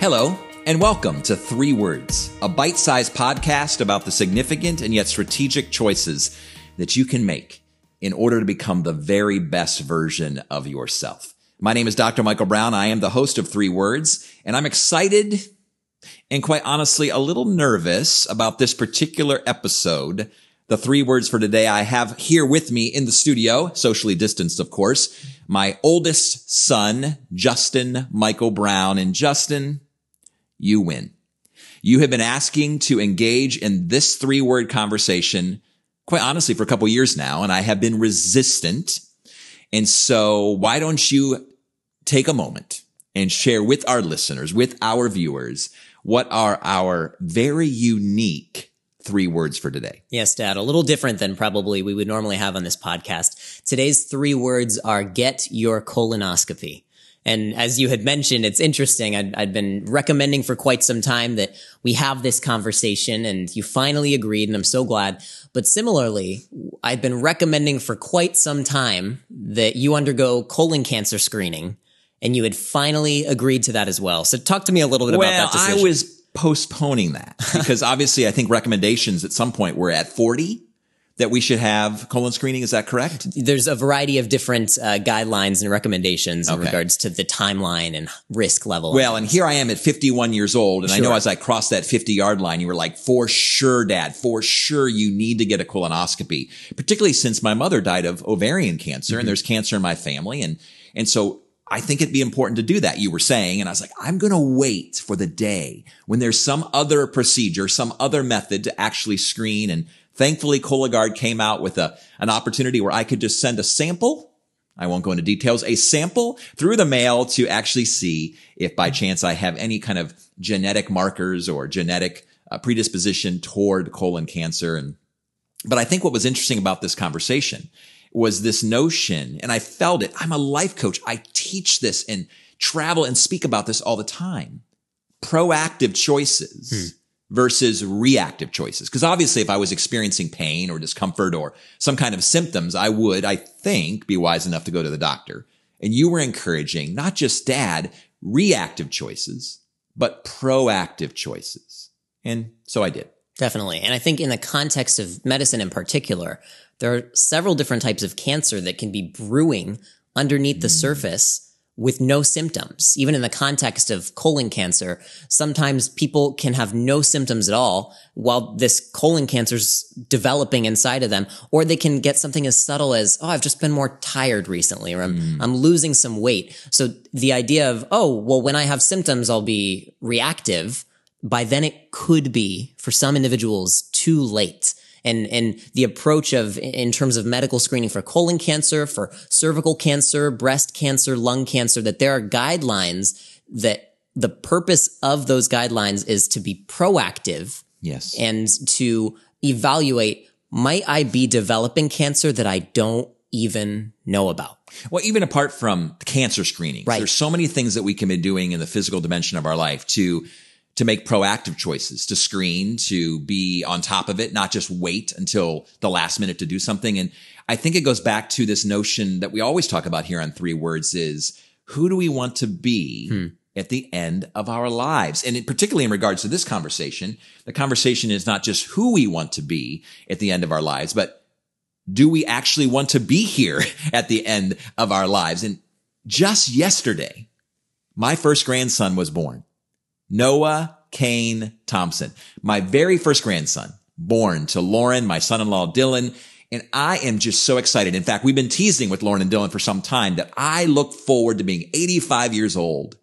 Hello, and welcome to Three Words, a bite sized podcast about the significant and yet strategic choices that you can make in order to become the very best version of yourself. My name is Dr. Michael Brown. I am the host of Three Words, and I'm excited and quite honestly a little nervous about this particular episode. The three words for today I have here with me in the studio, socially distanced, of course, my oldest son, Justin Michael Brown. And Justin, you win. You have been asking to engage in this three word conversation, quite honestly, for a couple years now, and I have been resistant. And so why don't you take a moment and share with our listeners, with our viewers, what are our very unique three words for today? Yes, Dad. A little different than probably we would normally have on this podcast. Today's three words are get your colonoscopy. And as you had mentioned, it's interesting. I'd, I'd, been recommending for quite some time that we have this conversation and you finally agreed and I'm so glad. But similarly, I've been recommending for quite some time that you undergo colon cancer screening and you had finally agreed to that as well. So talk to me a little bit well, about that decision. I was postponing that because obviously I think recommendations at some point were at 40 that we should have colon screening. Is that correct? There's a variety of different uh, guidelines and recommendations in okay. regards to the timeline and risk level. Well, and here I am at 51 years old. And sure. I know as I crossed that 50 yard line, you were like, for sure, dad, for sure, you need to get a colonoscopy, particularly since my mother died of ovarian cancer mm-hmm. and there's cancer in my family. And, and so I think it'd be important to do that. You were saying, and I was like, I'm going to wait for the day when there's some other procedure, some other method to actually screen and Thankfully, Cologuard came out with a, an opportunity where I could just send a sample. I won't go into details, a sample through the mail to actually see if by chance I have any kind of genetic markers or genetic uh, predisposition toward colon cancer. And, but I think what was interesting about this conversation was this notion, and I felt it. I'm a life coach. I teach this and travel and speak about this all the time. Proactive choices. Hmm versus reactive choices. Because obviously, if I was experiencing pain or discomfort or some kind of symptoms, I would, I think, be wise enough to go to the doctor. And you were encouraging not just dad, reactive choices, but proactive choices. And so I did. Definitely. And I think in the context of medicine in particular, there are several different types of cancer that can be brewing underneath the mm. surface with no symptoms. Even in the context of colon cancer, sometimes people can have no symptoms at all while this colon cancer's developing inside of them, or they can get something as subtle as, oh, I've just been more tired recently, or I'm, mm. I'm losing some weight. So the idea of, oh, well, when I have symptoms, I'll be reactive. By then it could be for some individuals too late and and the approach of in terms of medical screening for colon cancer, for cervical cancer, breast cancer, lung cancer, that there are guidelines that the purpose of those guidelines is to be proactive. Yes. And to evaluate, might I be developing cancer that I don't even know about? Well, even apart from cancer screening, right. there's so many things that we can be doing in the physical dimension of our life to to make proactive choices, to screen, to be on top of it, not just wait until the last minute to do something. And I think it goes back to this notion that we always talk about here on three words is who do we want to be? Hmm. At the end of our lives. And particularly in regards to this conversation, the conversation is not just who we want to be at the end of our lives, but do we actually want to be here at the end of our lives? And just yesterday, my first grandson was born. Noah Kane Thompson, my very first grandson, born to Lauren, my son-in-law Dylan. And I am just so excited. In fact, we've been teasing with Lauren and Dylan for some time that I look forward to being 85 years old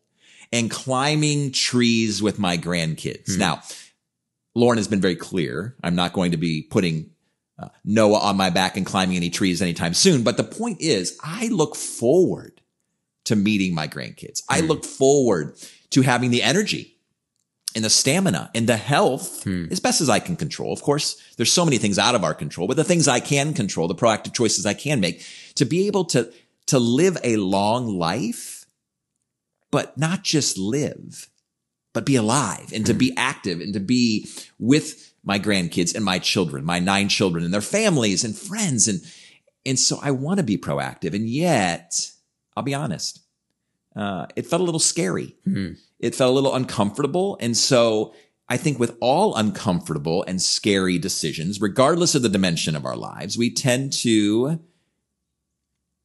and climbing trees with my grandkids. Hmm. Now, Lauren has been very clear. I'm not going to be putting uh, Noah on my back and climbing any trees anytime soon. But the point is, I look forward to meeting my grandkids. I hmm. look forward to having the energy and the stamina and the health hmm. as best as I can control. Of course, there's so many things out of our control, but the things I can control, the proactive choices I can make to be able to, to live a long life, but not just live, but be alive and hmm. to be active and to be with my grandkids and my children, my nine children and their families and friends. And, and so I want to be proactive. And yet I'll be honest. Uh, it felt a little scary. Mm-hmm. It felt a little uncomfortable. And so I think with all uncomfortable and scary decisions, regardless of the dimension of our lives, we tend to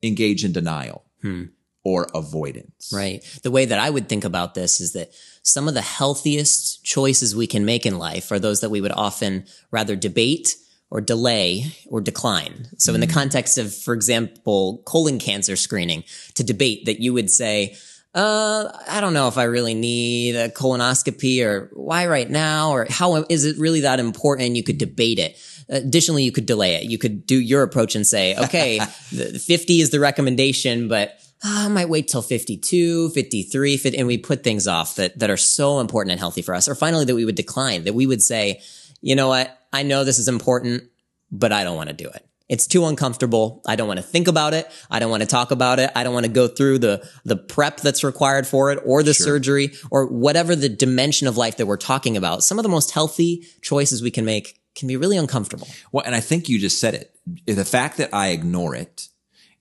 engage in denial. Hmm or avoidance. Right. The way that I would think about this is that some of the healthiest choices we can make in life are those that we would often rather debate or delay or decline. So in the mm. context of, for example, colon cancer screening, to debate that you would say, uh, I don't know if I really need a colonoscopy or why right now or how is it really that important? You could debate it. Additionally, you could delay it. You could do your approach and say, okay, 50 is the recommendation, but oh, I might wait till 52, 53, 50, and we put things off that, that are so important and healthy for us. Or finally, that we would decline, that we would say, you know what? I know this is important, but I don't want to do it. It's too uncomfortable. I don't want to think about it. I don't want to talk about it. I don't want to go through the, the prep that's required for it or the sure. surgery or whatever the dimension of life that we're talking about. Some of the most healthy choices we can make can be really uncomfortable. Well, and I think you just said it. The fact that I ignore it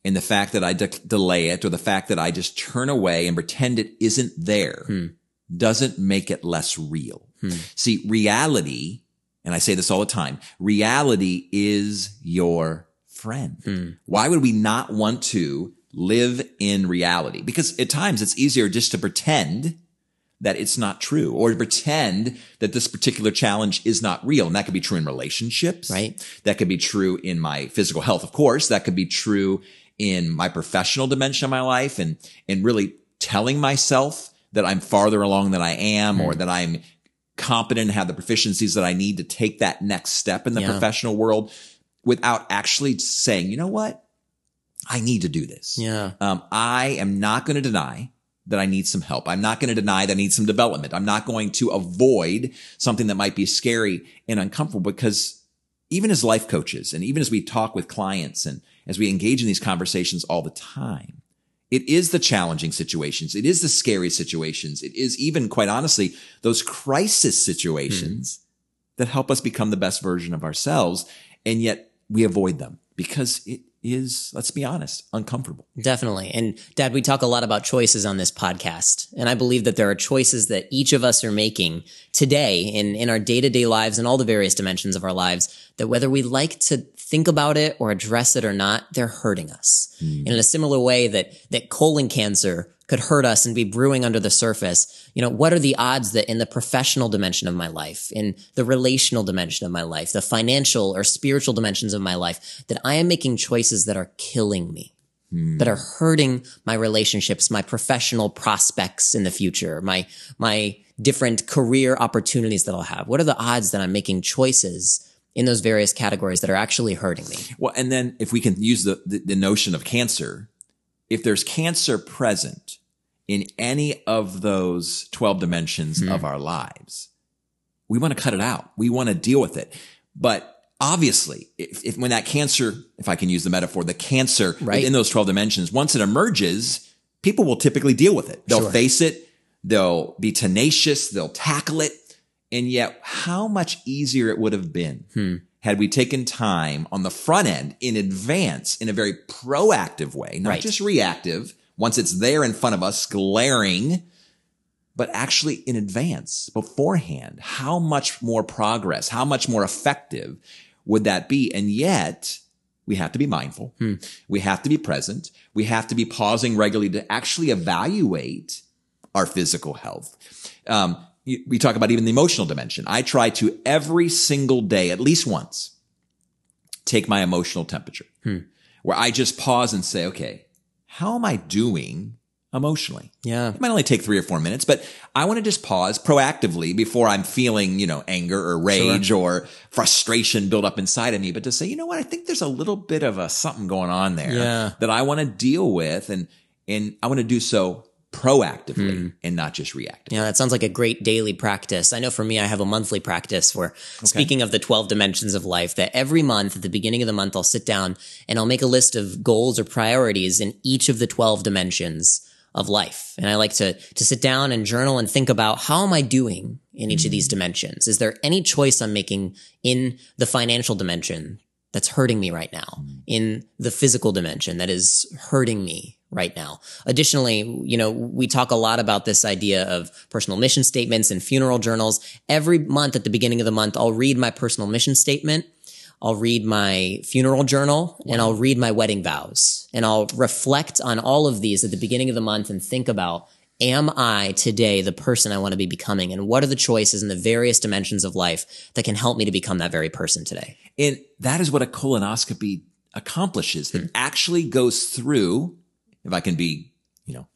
and the fact that I de- delay it or the fact that I just turn away and pretend it isn't there hmm. doesn't make it less real. Hmm. See, reality, and I say this all the time, reality is your friend. Hmm. Why would we not want to live in reality? Because at times it's easier just to pretend that it's not true or to pretend that this particular challenge is not real. And that could be true in relationships. Right. That could be true in my physical health, of course. That could be true in my professional dimension of my life and, and really telling myself that I'm farther along than I am mm. or that I'm competent and have the proficiencies that I need to take that next step in the yeah. professional world without actually saying, you know what? I need to do this. Yeah. Um, I am not going to deny that I need some help. I'm not going to deny that I need some development. I'm not going to avoid something that might be scary and uncomfortable because even as life coaches and even as we talk with clients and as we engage in these conversations all the time. It is the challenging situations. It is the scary situations. It is even, quite honestly, those crisis situations hmm. that help us become the best version of ourselves. And yet we avoid them because it is, let's be honest, uncomfortable. Definitely. And dad, we talk a lot about choices on this podcast. And I believe that there are choices that each of us are making today in, in our day to day lives and all the various dimensions of our lives that whether we like to think about it or address it or not, they're hurting us. Mm. And in a similar way that, that colon cancer could hurt us and be brewing under the surface. You know, what are the odds that in the professional dimension of my life, in the relational dimension of my life, the financial or spiritual dimensions of my life, that I am making choices that are killing me, mm. that are hurting my relationships, my professional prospects in the future, my, my different career opportunities that I'll have? What are the odds that I'm making choices in those various categories that are actually hurting me? Well, and then if we can use the, the, the notion of cancer, if there's cancer present, in any of those 12 dimensions mm-hmm. of our lives. We want to cut it out. We want to deal with it. But obviously, if, if, when that cancer, if I can use the metaphor, the cancer right. in those 12 dimensions, once it emerges, people will typically deal with it. They'll sure. face it. They'll be tenacious. They'll tackle it. And yet how much easier it would have been hmm. had we taken time on the front end in advance in a very proactive way, not right. just reactive, once it's there in front of us, glaring, but actually in advance, beforehand, how much more progress, how much more effective would that be? And yet, we have to be mindful. Hmm. We have to be present. We have to be pausing regularly to actually evaluate our physical health. Um, we talk about even the emotional dimension. I try to every single day, at least once, take my emotional temperature, hmm. where I just pause and say, okay, how am I doing emotionally? Yeah. It might only take three or four minutes, but I want to just pause proactively before I'm feeling, you know, anger or rage sure. or frustration build up inside of me, but to say, you know what? I think there's a little bit of a something going on there yeah. that I want to deal with. And, and I want to do so proactively hmm. and not just reactively. Yeah, that sounds like a great daily practice. I know for me, I have a monthly practice where, okay. speaking of the 12 dimensions of life, that every month at the beginning of the month, I'll sit down and I'll make a list of goals or priorities in each of the 12 dimensions of life. And I like to, to sit down and journal and think about how am I doing in each mm. of these hmm. dimensions? Is there any choice I'm making in the financial dimension that's hurting me right now? Mm. In the physical dimension that is hurting me right now. Additionally, you know, we talk a lot about this idea of personal mission statements and funeral journals. Every month at the beginning of the month, I'll read my personal mission statement. I'll read my funeral journal wow. and I'll read my wedding vows and I'll reflect on all of these at the beginning of the month and think about am I today the person I want to be becoming? And what are the choices in the various dimensions of life that can help me to become that very person today? And that is what a colonoscopy accomplishes. It hmm. actually goes through, if I can be, you know,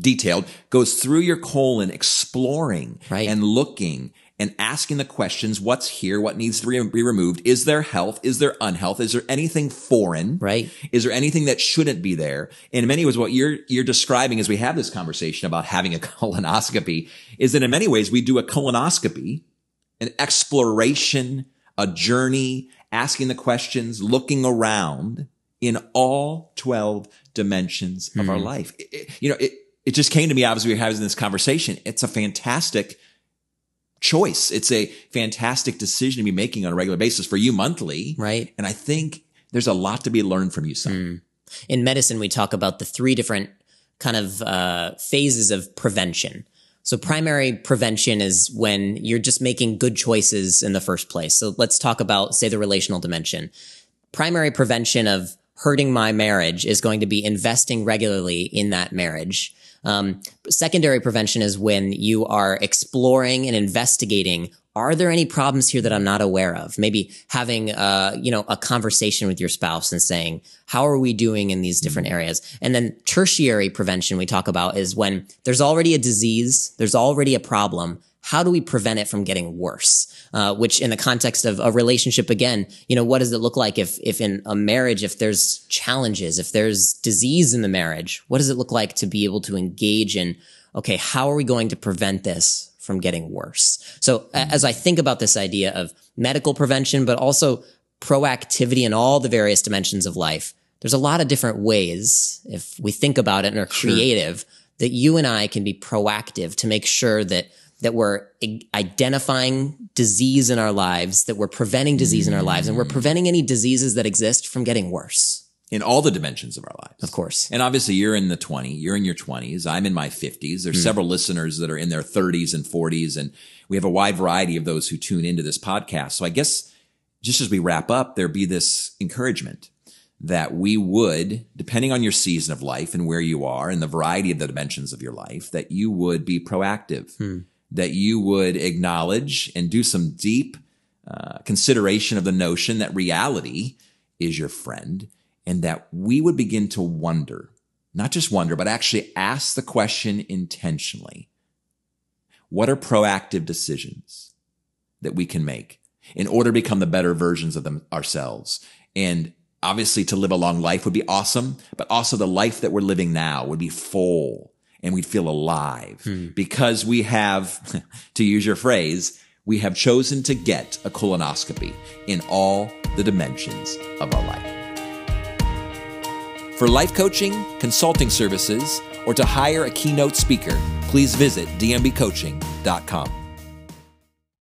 detailed, goes through your colon exploring right. and looking and asking the questions, what's here? What needs to be removed? Is there health? Is there unhealth? Is there anything foreign? Right. Is there anything that shouldn't be there? in many ways, what you're, you're describing as we have this conversation about having a colonoscopy is that in many ways we do a colonoscopy, an exploration, a journey, asking the questions, looking around in all 12 dimensions of our hmm. life. It, it, you know, it, it just came to me as we were having this conversation. It's a fantastic choice. It's a fantastic decision to be making on a regular basis for you monthly. Right. And I think there's a lot to be learned from you, son. Mm. In medicine, we talk about the three different kind of uh, phases of prevention. So primary prevention is when you're just making good choices in the first place. So let's talk about, say, the relational dimension. Primary prevention of hurting my marriage is going to be investing regularly in that marriage. Um, secondary prevention is when you are exploring and investigating are there any problems here that I'm not aware of? Maybe having uh, you know a conversation with your spouse and saying, "How are we doing in these different areas?" And then tertiary prevention we talk about is when there's already a disease, there's already a problem. How do we prevent it from getting worse? Uh, which, in the context of a relationship, again, you know, what does it look like if, if in a marriage, if there's challenges, if there's disease in the marriage, what does it look like to be able to engage in? Okay, how are we going to prevent this from getting worse. So mm-hmm. as I think about this idea of medical prevention, but also proactivity in all the various dimensions of life, there's a lot of different ways, if we think about it and are creative, sure. that you and I can be proactive to make sure that that we're identifying disease in our lives, that we're preventing disease in our lives, and we're mm. preventing any diseases that exist from getting worse in all the dimensions of our lives. Of course. And obviously you're in the 20, you're in your 20s, I'm in my 50s. There's mm. several listeners that are in their 30s and 40s and we have a wide variety of those who tune into this podcast. So I guess just as we wrap up, there be this encouragement that we would, depending on your season of life and where you are and the variety of the dimensions of your life, that you would be proactive, mm. That you would acknowledge and do some deep uh, consideration of the notion that reality is your friend and that we would begin to wonder, not just wonder, but actually ask the question intentionally. What are proactive decisions that we can make in order to become the better versions of them ourselves? And obviously to live a long life would be awesome, but also the life that we're living now would be full and we'd feel alive hmm. because we have, to use your phrase, we have chosen to get a colonoscopy in all the dimensions of our life. For life coaching, consulting services, or to hire a keynote speaker, please visit dmbcoaching.com.